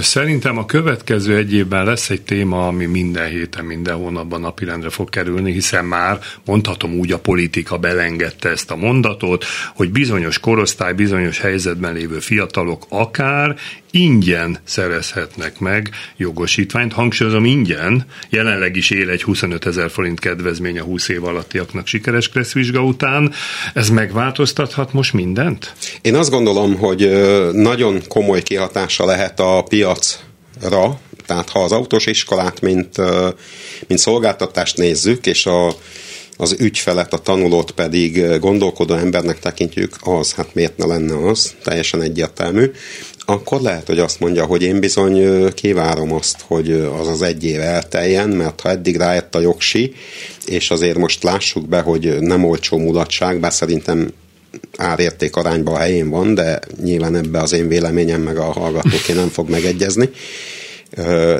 Szerintem a következő egy évben lesz egy téma, ami minden héten, minden hónapban napirendre fog kerülni, hiszen már mondhatom úgy a politika belengedte ezt a mondatot, hogy bizonyos korosztály, bizonyos helyzetben lévő fiatalok akár ingyen szerezhetnek meg jogosítványt. Hangsúlyozom ingyen, jelenleg is él egy 25 ezer forint kedvezmény a 20 év alattiaknak sikeres kresszvizsga után. Ez megváltoztathat most mindent? Én azt gondolom, hogy nagyon komoly kihatása lehet a piacra, tehát ha az autós iskolát, mint, mint szolgáltatást nézzük, és a, az ügyfelet, a tanulót pedig gondolkodó embernek tekintjük, az, hát miért ne lenne az, teljesen egyértelmű, akkor lehet, hogy azt mondja, hogy én bizony kivárom azt, hogy az az egy év elteljen, mert ha eddig rájött a jogsi, és azért most lássuk be, hogy nem olcsó mulatság, bár szerintem árérték arányban a helyén van, de nyilván ebbe az én véleményem meg a hallgatóké nem fog megegyezni.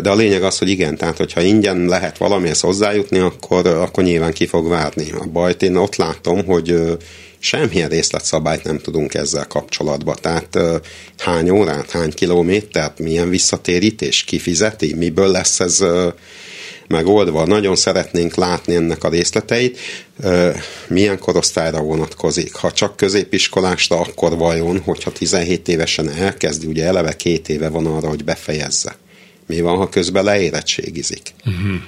De a lényeg az, hogy igen, tehát hogyha ingyen lehet valamihez hozzájutni, akkor, akkor nyilván ki fog várni. A bajt én ott látom, hogy semmilyen részletszabályt nem tudunk ezzel kapcsolatban. Tehát hány órát, hány kilométert, milyen visszatérítés, kifizeti, miből lesz ez megoldva. Nagyon szeretnénk látni ennek a részleteit. Milyen korosztályra vonatkozik? Ha csak középiskolásra, akkor vajon, hogyha 17 évesen elkezdi, ugye eleve két éve van arra, hogy befejezze. Mi van, ha közben leérettségizik? Uh-huh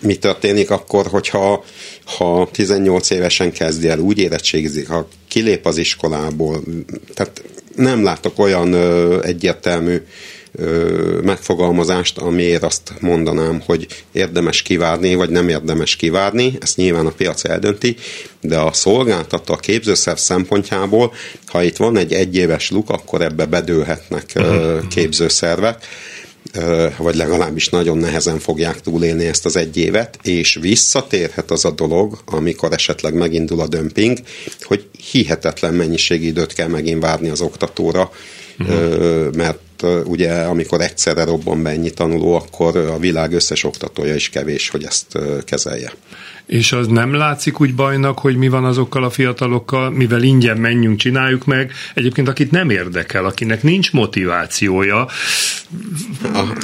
mi történik akkor, hogyha ha 18 évesen kezdi el, úgy érettségizik, ha kilép az iskolából, tehát nem látok olyan ö, egyértelmű ö, megfogalmazást, amiért azt mondanám, hogy érdemes kivárni, vagy nem érdemes kivárni, ezt nyilván a piac eldönti, de a szolgáltató a képzőszerv szempontjából, ha itt van egy egyéves luk, akkor ebbe bedőlhetnek ö, képzőszervek, vagy legalábbis nagyon nehezen fogják túlélni ezt az egy évet, és visszatérhet az a dolog, amikor esetleg megindul a dömping, hogy hihetetlen mennyiségű időt kell megint várni az oktatóra, uh-huh. mert mert ugye amikor egyszerre robban be ennyi tanuló, akkor a világ összes oktatója is kevés, hogy ezt kezelje. És az nem látszik úgy bajnak, hogy mi van azokkal a fiatalokkal, mivel ingyen menjünk, csináljuk meg. Egyébként akit nem érdekel, akinek nincs motivációja.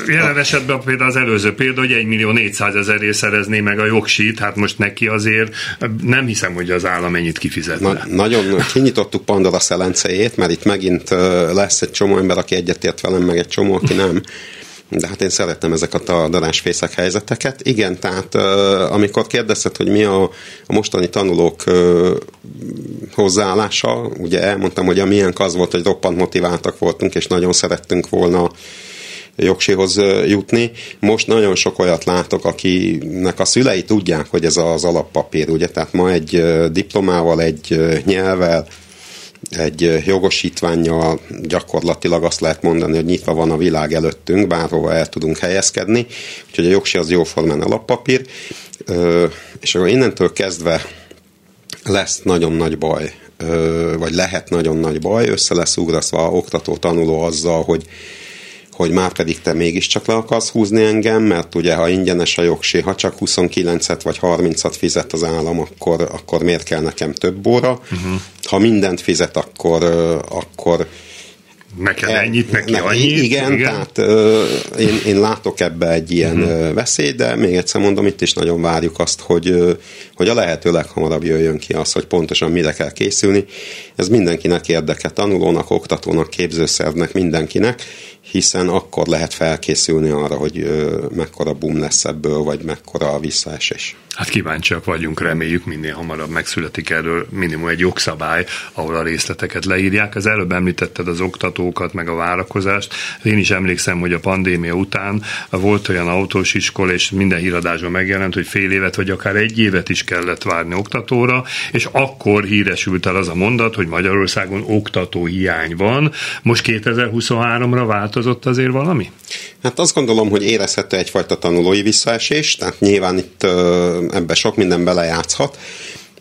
Jelen esetben például az előző példa, hogy 1 millió 400 ezerért szerezné meg a jogsít, hát most neki azért nem hiszem, hogy az állam ennyit kifizetne. Na, nagyon kinyitottuk Pandora szelencejét, mert itt megint lesz egy csomó ember, aki egyetért velem, meg egy csomó, aki nem de hát én szeretem ezeket a darásfészek helyzeteket. Igen, tehát amikor kérdezted, hogy mi a, a mostani tanulók hozzáállása, ugye elmondtam, hogy a milyen az volt, hogy roppant motiváltak voltunk, és nagyon szerettünk volna jogsihoz jutni. Most nagyon sok olyat látok, akinek a szülei tudják, hogy ez az alappapír, ugye, tehát ma egy diplomával, egy nyelvel, egy jogosítványjal gyakorlatilag azt lehet mondani, hogy nyitva van a világ előttünk, bárhova el tudunk helyezkedni, úgyhogy a jogsi az jóformán alappapír, és akkor innentől kezdve lesz nagyon nagy baj, vagy lehet nagyon nagy baj, össze lesz ugraszva oktató tanuló azzal, hogy hogy már pedig te mégiscsak le akarsz húzni engem, mert ugye ha ingyenes a jogsi, ha csak 29-et vagy 30-at fizet az állam, akkor, akkor miért kell nekem több óra? Uh-huh. Ha mindent fizet, akkor, akkor Nekem ennyit, neki ne, annyit. Igen, igen. tehát ö, én, én látok ebbe egy ilyen uh-huh. veszélyt, de még egyszer mondom, itt is nagyon várjuk azt, hogy, hogy a lehető leghamarabb jöjjön ki az, hogy pontosan mire kell készülni. Ez mindenkinek érdeke, tanulónak, oktatónak, képzőszervnek, mindenkinek, hiszen akkor lehet felkészülni arra, hogy mekkora boom lesz ebből, vagy mekkora a visszaesés. Hát kíváncsiak vagyunk, reméljük minél hamarabb megszületik erről minimum egy jogszabály, ahol a részleteket leírják. Az előbb említetted az oktatókat, meg a várakozást. Én is emlékszem, hogy a pandémia után volt olyan autós iskola, és minden híradásban megjelent, hogy fél évet vagy akár egy évet is kellett várni oktatóra, és akkor híresült el az a mondat, hogy Magyarországon oktató hiány van. Most 2023-ra változott azért valami? Hát azt gondolom, hogy érezhető egyfajta tanulói visszaesés, tehát nyilván itt ebbe sok minden belejátszhat,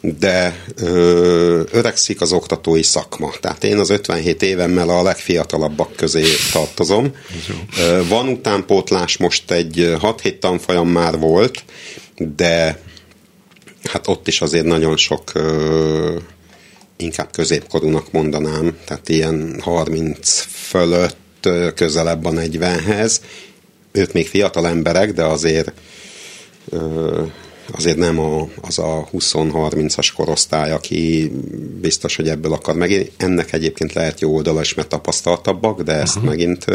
de ö, öregszik az oktatói szakma. Tehát én az 57 évemmel a legfiatalabbak közé tartozom. Ö, van utánpótlás, most egy 6-7 tanfolyam már volt, de hát ott is azért nagyon sok ö, inkább középkorúnak mondanám, tehát ilyen 30 fölött közelebb a 40-hez. Ők még fiatal emberek, de azért azért nem a, az a 20-30-as korosztály, aki biztos, hogy ebből akar meg. Ennek egyébként lehet jó oldala is, mert tapasztaltabbak, de ezt uh-huh. megint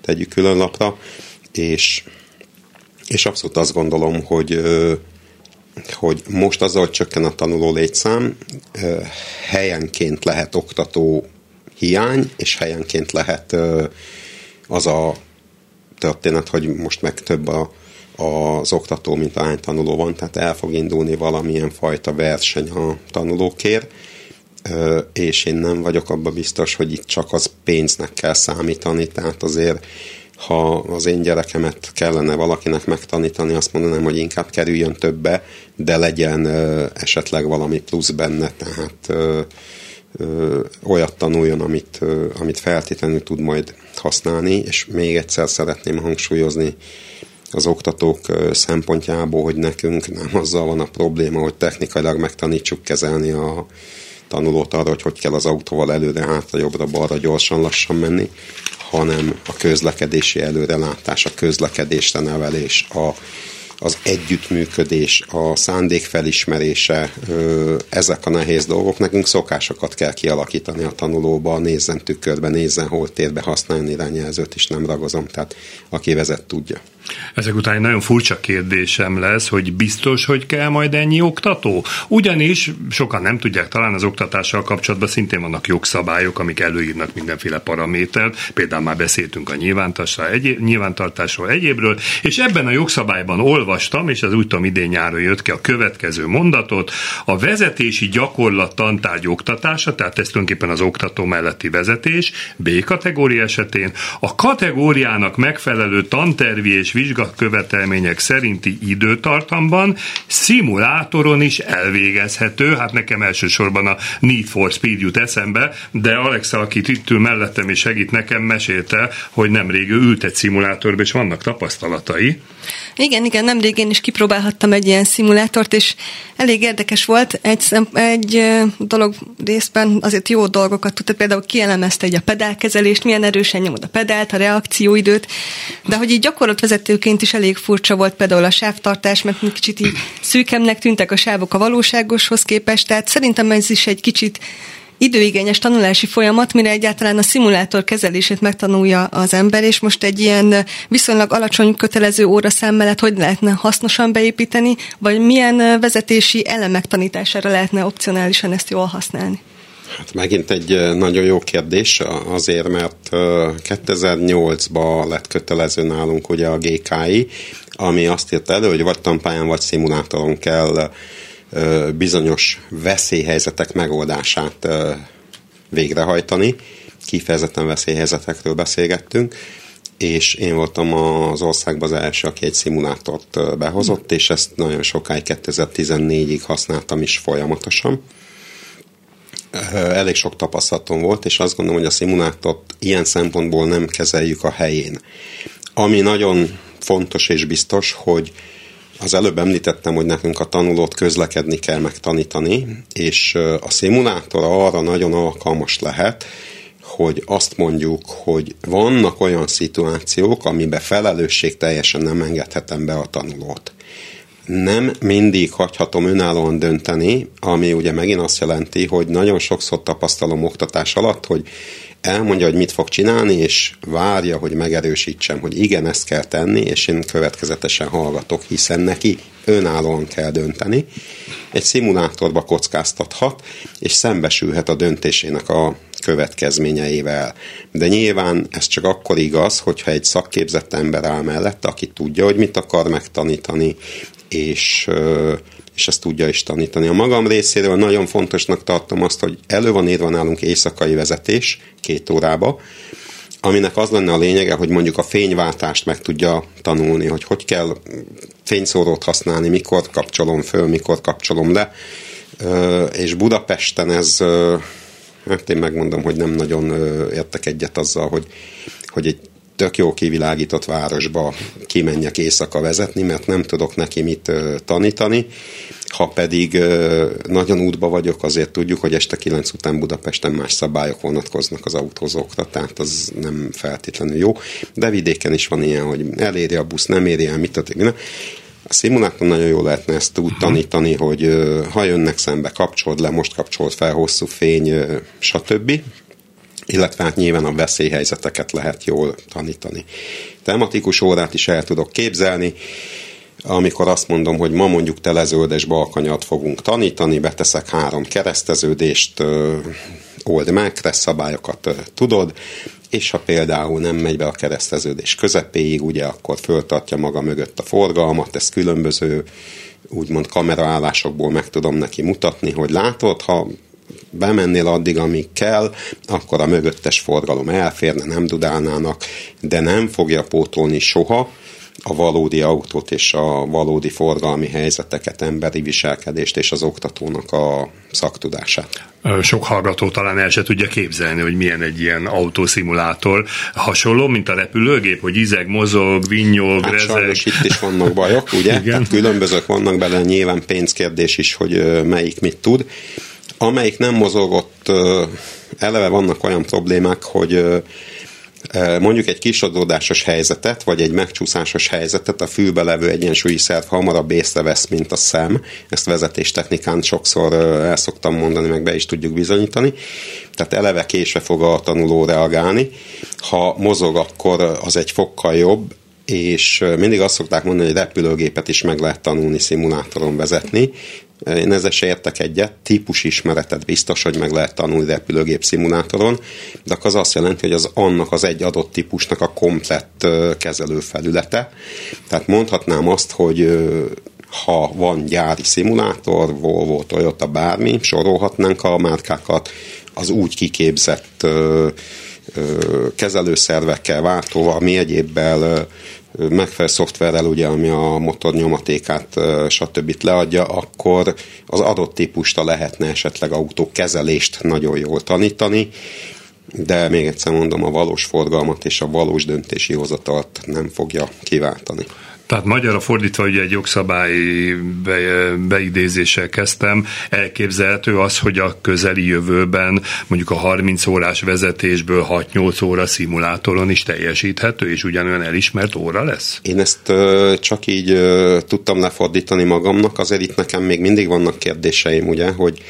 tegyük külön lapra. És, és abszolút azt gondolom, hogy hogy most azzal, hogy csökken a tanuló létszám, helyenként lehet oktató hiány, és helyenként lehet az a történet, hogy most meg több a az oktató, mint ahány tanuló van, tehát el fog indulni valamilyen fajta verseny a tanulókért, és én nem vagyok abban biztos, hogy itt csak az pénznek kell számítani, tehát azért ha az én gyerekemet kellene valakinek megtanítani, azt mondanám, hogy inkább kerüljön többe, de legyen esetleg valami plusz benne, tehát olyat tanuljon, amit, amit feltétlenül tud majd használni, és még egyszer szeretném hangsúlyozni, az oktatók szempontjából, hogy nekünk nem azzal van a probléma, hogy technikailag megtanítsuk kezelni a tanulót arra, hogy hogy kell az autóval előre, hátra, jobbra, balra gyorsan, lassan menni, hanem a közlekedési előrelátás, a közlekedésre nevelés, a az együttműködés, a szándék felismerése, ezek a nehéz dolgok. Nekünk szokásokat kell kialakítani a tanulóba, nézzen tükörbe, nézzen holtérbe, használjon irányjelzőt is nem ragozom, tehát aki vezet tudja. Ezek után egy nagyon furcsa kérdésem lesz, hogy biztos, hogy kell majd ennyi oktató? Ugyanis sokan nem tudják, talán az oktatással kapcsolatban szintén vannak jogszabályok, amik előírnak mindenféle paramétert, például már beszéltünk a egyéb, nyilvántartásról egyébről, és ebben a jogszabályban olvastam, és ez úgy tudom idén nyáron jött ki a következő mondatot, a vezetési gyakorlat tantárgy oktatása, tehát ez tulajdonképpen az oktató melletti vezetés, B kategória esetén, a kategóriának megfelelő tantervi és vizsgakövetelmények szerinti időtartamban szimulátoron is elvégezhető. Hát nekem elsősorban a Need for Speed jut eszembe, de Alexa, akit itt ül mellettem és segít nekem, mesélte, hogy nemrég ő ült egy szimulátorba, és vannak tapasztalatai. Igen, igen, nemrég én is kipróbálhattam egy ilyen szimulátort, és elég érdekes volt. Egy, egy dolog részben azért jó dolgokat tudta, például kielemezte egy a pedálkezelést, milyen erősen nyomod a pedált, a reakcióidőt, de hogy így gyakorlatvezetőként is elég furcsa volt például a sávtartás, mert kicsit így szűkemnek tűntek a sávok a valóságoshoz képest, tehát szerintem ez is egy kicsit időigényes tanulási folyamat, mire egyáltalán a szimulátor kezelését megtanulja az ember, és most egy ilyen viszonylag alacsony kötelező szám mellett hogy lehetne hasznosan beépíteni, vagy milyen vezetési elemek tanítására lehetne opcionálisan ezt jól használni? Hát megint egy nagyon jó kérdés, azért, mert 2008-ban lett kötelező nálunk ugye a GKI, ami azt írta elő, hogy vagy tampáján, vagy szimulátoron kell bizonyos veszélyhelyzetek megoldását végrehajtani. Kifejezetten veszélyhelyzetekről beszélgettünk, és én voltam az országban az első, aki egy szimulátort behozott, és ezt nagyon sokáig 2014-ig használtam is folyamatosan. Elég sok tapasztalatom volt, és azt gondolom, hogy a szimulátort ilyen szempontból nem kezeljük a helyén. Ami nagyon fontos és biztos, hogy az előbb említettem, hogy nekünk a tanulót közlekedni kell megtanítani, és a szimulátor arra nagyon alkalmas lehet, hogy azt mondjuk, hogy vannak olyan szituációk, amiben felelősség teljesen nem engedhetem be a tanulót. Nem mindig hagyhatom önállóan dönteni, ami ugye megint azt jelenti, hogy nagyon sokszor tapasztalom oktatás alatt, hogy elmondja, hogy mit fog csinálni, és várja, hogy megerősítsem, hogy igen, ezt kell tenni, és én következetesen hallgatok, hiszen neki önállóan kell dönteni. Egy szimulátorba kockáztathat, és szembesülhet a döntésének a következményeivel. De nyilván ez csak akkor igaz, hogyha egy szakképzett ember áll mellette, aki tudja, hogy mit akar megtanítani, és és ezt tudja is tanítani. A magam részéről nagyon fontosnak tartom azt, hogy elő van írva nálunk éjszakai vezetés két órába, aminek az lenne a lényege, hogy mondjuk a fényváltást meg tudja tanulni, hogy hogy kell fényszórót használni, mikor kapcsolom föl, mikor kapcsolom le, és Budapesten ez, hát én megmondom, hogy nem nagyon értek egyet azzal, hogy, hogy egy tök jó kivilágított városba kimenjek éjszaka vezetni, mert nem tudok neki mit tanítani. Ha pedig nagyon útba vagyok, azért tudjuk, hogy este 9 után Budapesten más szabályok vonatkoznak az autózókra, tehát az nem feltétlenül jó. De vidéken is van ilyen, hogy eléri a busz, nem éri el, mit történik. A szimulátor nagyon jó lehetne ezt úgy tanítani, hogy ha jönnek szembe, kapcsold le, most kapcsold fel, hosszú fény, stb illetve hát nyilván a veszélyhelyzeteket lehet jól tanítani. Tematikus órát is el tudok képzelni, amikor azt mondom, hogy ma mondjuk telezöldes balkanyat fogunk tanítani, beteszek három kereszteződést, old meg, szabályokat tudod, és ha például nem megy be a kereszteződés közepéig, ugye akkor föltartja maga mögött a forgalmat, ez különböző úgymond kameraállásokból meg tudom neki mutatni, hogy látod, ha bemennél addig, amíg kell, akkor a mögöttes forgalom elférne, nem dudálnának, de nem fogja pótolni soha a valódi autót és a valódi forgalmi helyzeteket, emberi viselkedést és az oktatónak a szaktudását. Sok hallgató talán el se tudja képzelni, hogy milyen egy ilyen autószimulátor. Hasonló, mint a repülőgép, hogy izeg, mozog, vinnyog, hát rezeg. Sajnos itt is vannak bajok, ugye? [LAUGHS] Igen. Tehát különbözők vannak bele, nyilván pénzkérdés is, hogy melyik mit tud. Amelyik nem mozogott, eleve vannak olyan problémák, hogy mondjuk egy kisodódásos helyzetet, vagy egy megcsúszásos helyzetet a fülbe levő egyensúlyi szerv hamarabb észrevesz, mint a szem. Ezt vezetéstechnikán sokszor el szoktam mondani, meg be is tudjuk bizonyítani. Tehát eleve késve fog a tanuló reagálni. Ha mozog, akkor az egy fokkal jobb, és mindig azt szokták mondani, hogy repülőgépet is meg lehet tanulni szimulátoron vezetni, én ezzel se értek egyet, típus ismeretet biztos, hogy meg lehet tanulni repülőgép szimulátoron, de az azt jelenti, hogy az annak az egy adott típusnak a komplett kezelőfelülete. Tehát mondhatnám azt, hogy ha van gyári szimulátor, Volvo, Toyota, bármi, sorolhatnánk a márkákat, az úgy kiképzett kezelőszervekkel, váltóval, mi egyébbel megfelelő szoftverrel, ugye, ami a motor nyomatékát, stb. leadja, akkor az adott típusta lehetne esetleg autókezelést nagyon jól tanítani, de még egyszer mondom, a valós forgalmat és a valós döntési hozatalt nem fogja kiváltani. Tehát magyarra fordítva, hogy egy jogszabály be, beidézéssel kezdtem, elképzelhető az, hogy a közeli jövőben mondjuk a 30 órás vezetésből 6-8 óra szimulátoron is teljesíthető, és ugyanolyan elismert óra lesz? Én ezt uh, csak így uh, tudtam lefordítani magamnak, azért itt nekem még mindig vannak kérdéseim, ugye, hogy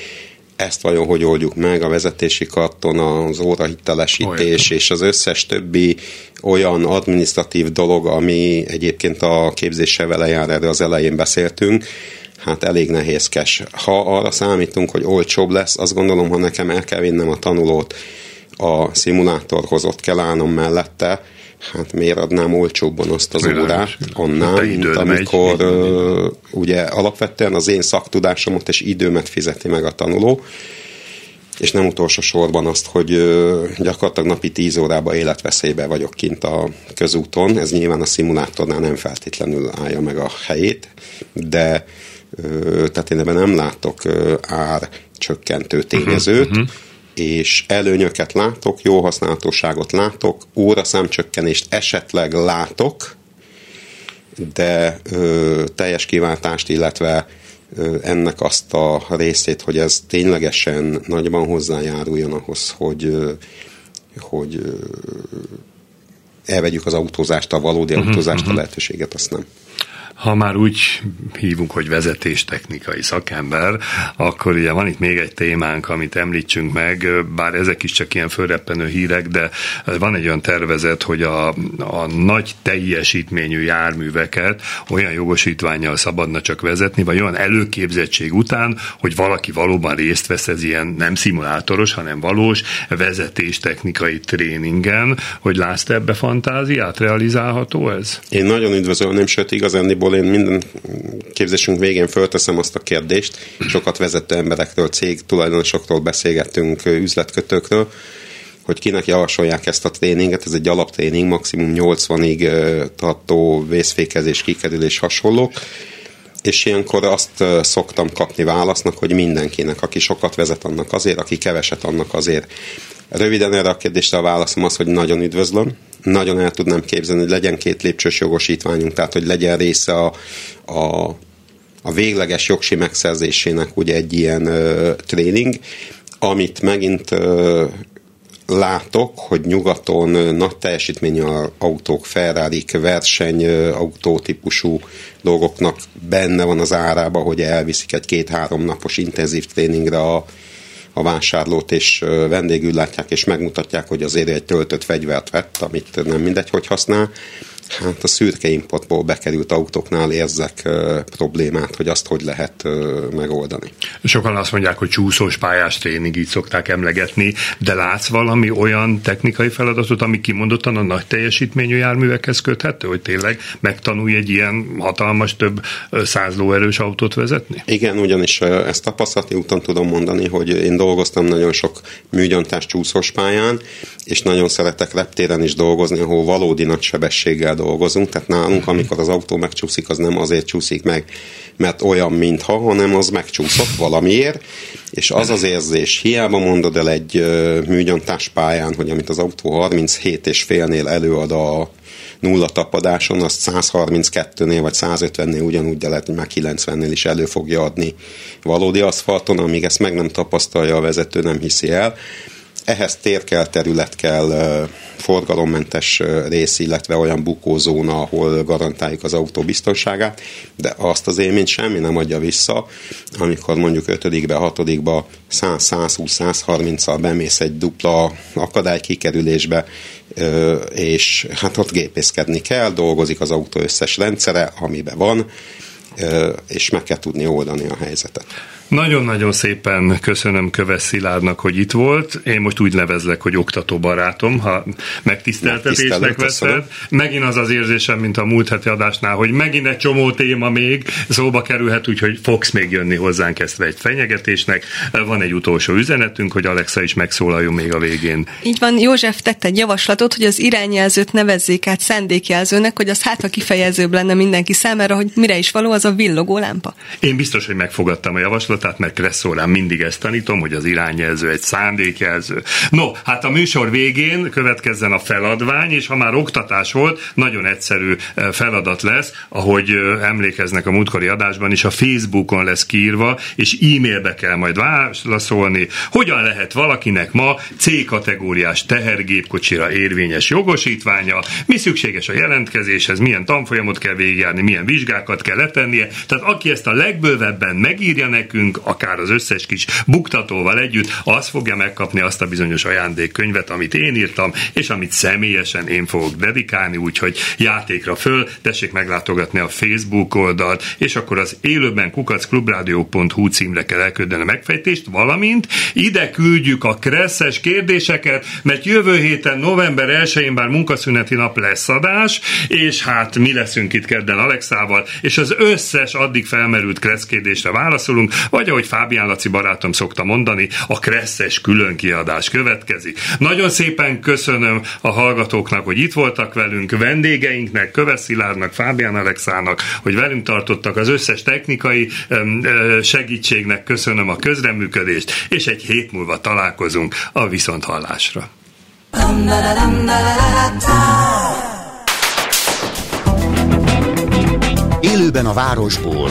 ezt vajon hogy oldjuk meg, a vezetési karton, az órahitelesítés és az összes többi olyan administratív dolog, ami egyébként a képzéssel vele jár, erről az elején beszéltünk, hát elég nehézkes. Ha arra számítunk, hogy olcsóbb lesz, azt gondolom, ha nekem el kell vinnem a tanulót a szimulátorhoz, ott kell állnom mellette, hát miért adnám olcsóbban azt az Miért órát annál, mint amikor megy, uh, ugye alapvetően az én szaktudásomat és időmet fizeti meg a tanuló, és nem utolsó sorban azt, hogy uh, gyakorlatilag napi 10 órába életveszélybe vagyok kint a közúton, ez nyilván a szimulátornál nem feltétlenül állja meg a helyét, de uh, tehát én ebben nem látok ár csökkentő tényezőt, uh-huh, uh-huh és előnyöket látok, jó használhatóságot látok, óraszámcsökkenést esetleg látok, de ö, teljes kiváltást, illetve ö, ennek azt a részét, hogy ez ténylegesen nagyban hozzájáruljon ahhoz, hogy, ö, hogy ö, elvegyük az autózást, a valódi uh-huh, autózást, uh-huh. a lehetőséget, azt nem. Ha már úgy hívunk, hogy vezetéstechnikai szakember, akkor ugye van itt még egy témánk, amit említsünk meg, bár ezek is csak ilyen fölreppenő hírek, de van egy olyan tervezet, hogy a, a nagy teljesítményű járműveket olyan jogosítványjal szabadna csak vezetni, vagy olyan előképzettség után, hogy valaki valóban részt vesz ez ilyen nem szimulátoros, hanem valós vezetéstechnikai tréningen, hogy látsz ebbe fantáziát, realizálható ez? Én nagyon üdvözölném, sőt igazániból Igazából én minden képzésünk végén fölteszem azt a kérdést, sokat vezető emberekről, cég tulajdonosoktól beszélgettünk, üzletkötőkről, hogy kinek javasolják ezt a tréninget, ez egy alaptréning, maximum 80-ig tartó vészfékezés, kikerülés hasonlók, és ilyenkor azt szoktam kapni válasznak, hogy mindenkinek, aki sokat vezet, annak azért, aki keveset, annak azért. Röviden erre a kérdésre a válaszom az, hogy nagyon üdvözlöm, nagyon el tudnám képzelni, hogy legyen két lépcsős jogosítványunk, tehát hogy legyen része a, a, a végleges jogsi megszerzésének ugye egy ilyen ö, tréning, amit megint ö, látok, hogy nyugaton nagy teljesítményű autók, ferrari verseny autótípusú dolgoknak benne van az árába, hogy elviszik egy két-három napos intenzív tréningre a, a vásárlót, és vendégül látják, és megmutatják, hogy azért egy töltött fegyvert vett, amit nem mindegy, hogy használ, Hát a szürke importból bekerült autóknál érzek uh, problémát, hogy azt hogy lehet uh, megoldani. Sokan azt mondják, hogy csúszós pályás tréning, így szokták emlegetni, de látsz valami olyan technikai feladatot, ami kimondottan a nagy teljesítményű járművekhez köthető, hogy tényleg megtanulj egy ilyen hatalmas, több száz lóerős autót vezetni? Igen, ugyanis ezt tapasztalati úton tudom mondani, hogy én dolgoztam nagyon sok műgyantás csúszós pályán, és nagyon szeretek reptéren is dolgozni, ahol valódi nagy sebességgel dolgozunk, tehát nálunk, amikor az autó megcsúszik, az nem azért csúszik meg, mert olyan, mintha, hanem az megcsúszott valamiért, és az az érzés, hiába mondod el egy műgyantás pályán, hogy amit az autó 37 és félnél előad a nulla tapadáson, azt 132-nél vagy 150-nél ugyanúgy, de lehet, hogy már 90-nél is elő fogja adni valódi aszfalton, amíg ezt meg nem tapasztalja a vezető, nem hiszi el. Ehhez tér kell, terület kell, forgalommentes rész, illetve olyan bukózóna, ahol garantáljuk az autó biztonságát, de azt az élményt semmi nem adja vissza, amikor mondjuk 5-be, 6-ba 100-120-130-al bemész egy dupla akadály kikerülésbe, és hát ott gépészkedni kell, dolgozik az autó összes rendszere, amiben van, és meg kell tudni oldani a helyzetet. Nagyon-nagyon szépen köszönöm Köves Szilárdnak, hogy itt volt. Én most úgy nevezlek, hogy oktató barátom, ha megtiszteltetésnek veszed. Megint az az érzésem, mint a múlt heti adásnál, hogy megint egy csomó téma még szóba kerülhet, úgyhogy fogsz még jönni hozzánk ezt egy fenyegetésnek. Van egy utolsó üzenetünk, hogy Alexa is megszólaljon még a végén. Így van, József tette egy javaslatot, hogy az irányjelzőt nevezzék át szándékjelzőnek, hogy az hát a kifejezőbb lenne mindenki számára, hogy mire is való az a villogó lámpa. Én biztos, hogy megfogadtam a javaslatot tehát mert Kresszórán mindig ezt tanítom, hogy az irányjelző egy szándékjelző. No, hát a műsor végén következzen a feladvány, és ha már oktatás volt, nagyon egyszerű eh, feladat lesz, ahogy eh, emlékeznek a múltkori adásban is, a Facebookon lesz kiírva, és e-mailbe kell majd válaszolni, hogyan lehet valakinek ma C-kategóriás tehergépkocsira érvényes jogosítványa, mi szükséges a jelentkezéshez, milyen tanfolyamot kell végigjárni, milyen vizsgákat kell letennie. Tehát aki ezt a legbővebben megírja nekünk, nekünk, akár az összes kis buktatóval együtt, az fogja megkapni azt a bizonyos ajándékkönyvet, amit én írtam, és amit személyesen én fogok dedikálni, úgyhogy játékra föl, tessék meglátogatni a Facebook oldalt, és akkor az élőben kukacklubrádió.hu címre kell elküldeni a megfejtést, valamint ide küldjük a kresszes kérdéseket, mert jövő héten november 1-én bár munkaszüneti nap lesz adás, és hát mi leszünk itt kedden Alexával, és az összes addig felmerült kressz válaszolunk, vagy ahogy Fábián Laci barátom szokta mondani, a kresszes különkiadás következik. Nagyon szépen köszönöm a hallgatóknak, hogy itt voltak velünk, vendégeinknek, Köveszilárnak, Fábián Alexának, hogy velünk tartottak az összes technikai segítségnek, köszönöm a közreműködést, és egy hét múlva találkozunk a viszonthallásra. Élőben a városból